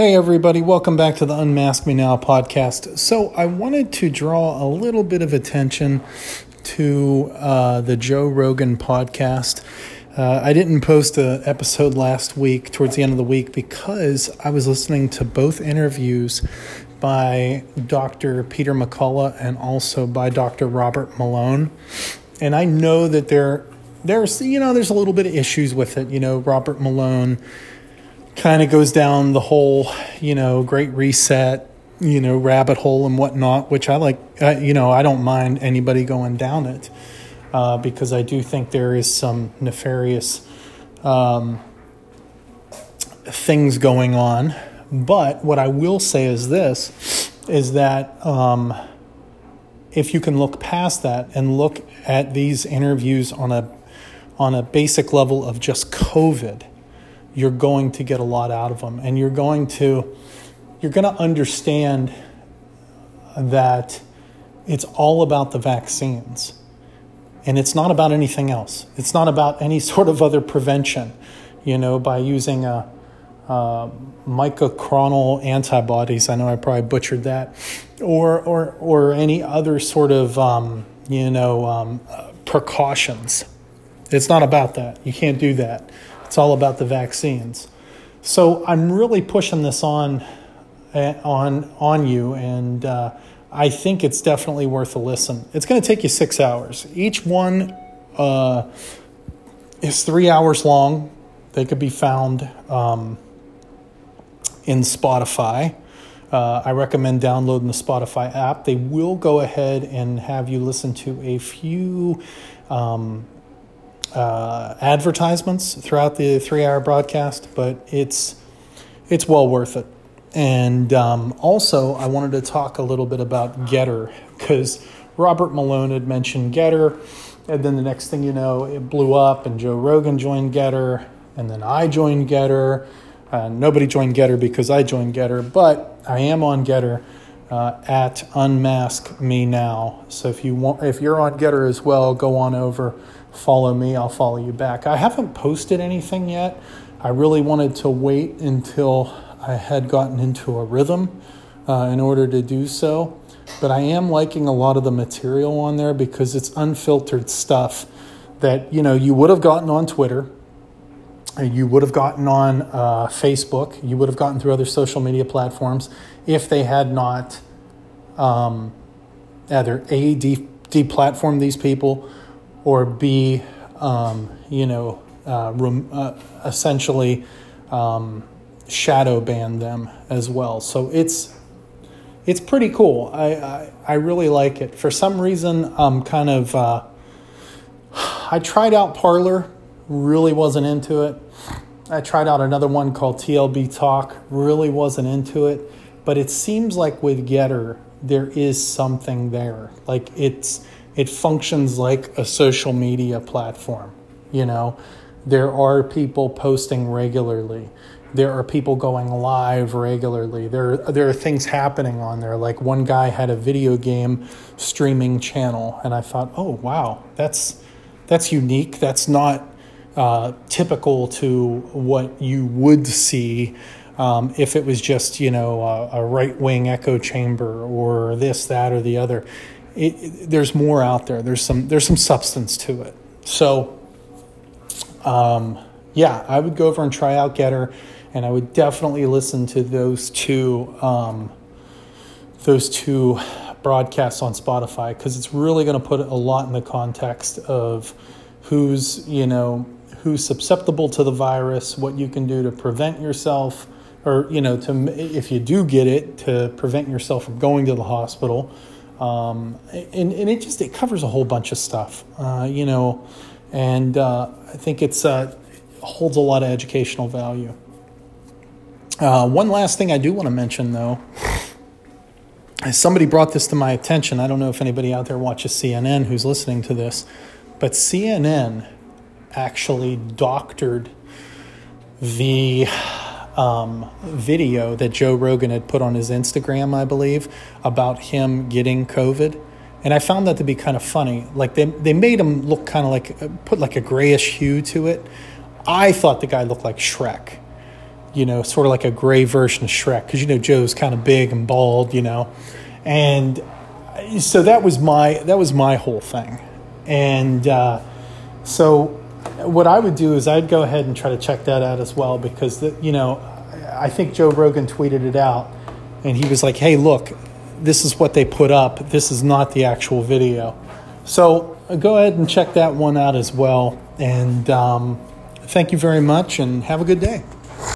Hey, everybody, welcome back to the Unmask Me Now podcast. So, I wanted to draw a little bit of attention to uh, the Joe Rogan podcast. Uh, I didn't post an episode last week, towards the end of the week, because I was listening to both interviews by Dr. Peter McCullough and also by Dr. Robert Malone. And I know that there, there's, you know, there's a little bit of issues with it. You know, Robert Malone kind of goes down the whole, you know, great reset, you know, rabbit hole and whatnot, which I like, you know, I don't mind anybody going down it uh, because I do think there is some nefarious um, things going on. But what I will say is this is that um, if you can look past that and look at these interviews on a on a basic level of just COVID, you're going to get a lot out of them and you're going to you're going to understand that it's all about the vaccines. And it's not about anything else. It's not about any sort of other prevention you know by using a, a mycoclonal antibodies. I know i probably butchered that. Or or or any other sort of um, you know um, precautions. It's not about that. You can't do that it's all about the vaccines. So I'm really pushing this on eh, on on you, and uh, I think it's definitely worth a listen. It's going to take you six hours. Each one uh, is three hours long. They could be found um, in Spotify. Uh, I recommend downloading the Spotify app. They will go ahead and have you listen to a few um, uh, advertisements throughout the three hour broadcast, but it's it's well worth it. And um, also, I wanted to talk a little bit about GETTR because Robert Malone had mentioned GETTR. and then the next thing you know, it blew up, and Joe Rogan joined GETTR, and then I joined GETTR. Uh, nobody joined GETTR because I joined GETTR, but I am on GETTR uh, at Unmask Me Now. So if you want, if you're on GETTR as well, go on over follow me, I'll follow you back. I haven't posted anything yet. I really wanted to wait until I had gotten into a rhythm uh, in order to do so. But I am liking a lot of the material on there because it's unfiltered stuff that you know you would have gotten on Twitter, you would have gotten on uh, Facebook, you would have gotten through other social media platforms if they had not um, either a de- deplatformed these people or B, um, you know, uh, rem- uh, essentially um, shadow ban them as well. So it's it's pretty cool. I, I, I really like it. For some reason, I'm kind of uh, I tried out Parler, really wasn't into it. I tried out another one called TLB Talk, really wasn't into it. But it seems like with GETTR, there is something there. Like it's it functions like a social media platform. You know, there are people posting regularly. There are people going live regularly. There, there are things happening on there. Like one guy had a video game streaming channel, and I thought, oh wow, that's that's unique. That's not uh, typical to what you would see um, if it was just you know a, a right wing echo chamber or this, that, or the other it, it, there's more out there. There's some there's some substance to it. So, um, yeah, I would go over and try out GETTR, and I would definitely listen to those two um, those two broadcasts on Spotify because it's really going to put a lot in the context of who's you know who's susceptible to the virus, what you can do to prevent yourself, or you know to if you do get it to prevent yourself from going to the hospital um, and, and it just it covers a whole bunch of stuff, uh, you know, and uh, I think it's uh, holds a lot of educational value. Uh, one last thing I do want to mention, though, somebody brought this to my attention. I don't know if anybody out there watches CNN who's listening to this, but CNN actually doctored the um, video that Joe Rogan had put on his Instagram, I believe, about him getting COVID. And I found that to be kind of funny. Like they, they made him look kind of like, put like a grayish hue to it. I thought the guy looked like Shrek. you know, sort of like a gray version of Shrek, because you know Joe's kind of big and bald, you know, and so that was my that was my whole thing, and uh, so what I would do is I'd go ahead and try to check that out as well because the, you know I think Joe Rogan tweeted it out, and he was like, "Hey, look, this is what they put up. This is not the actual video." So uh, go ahead and check that one out as well. And um, thank you very much, and have a good day.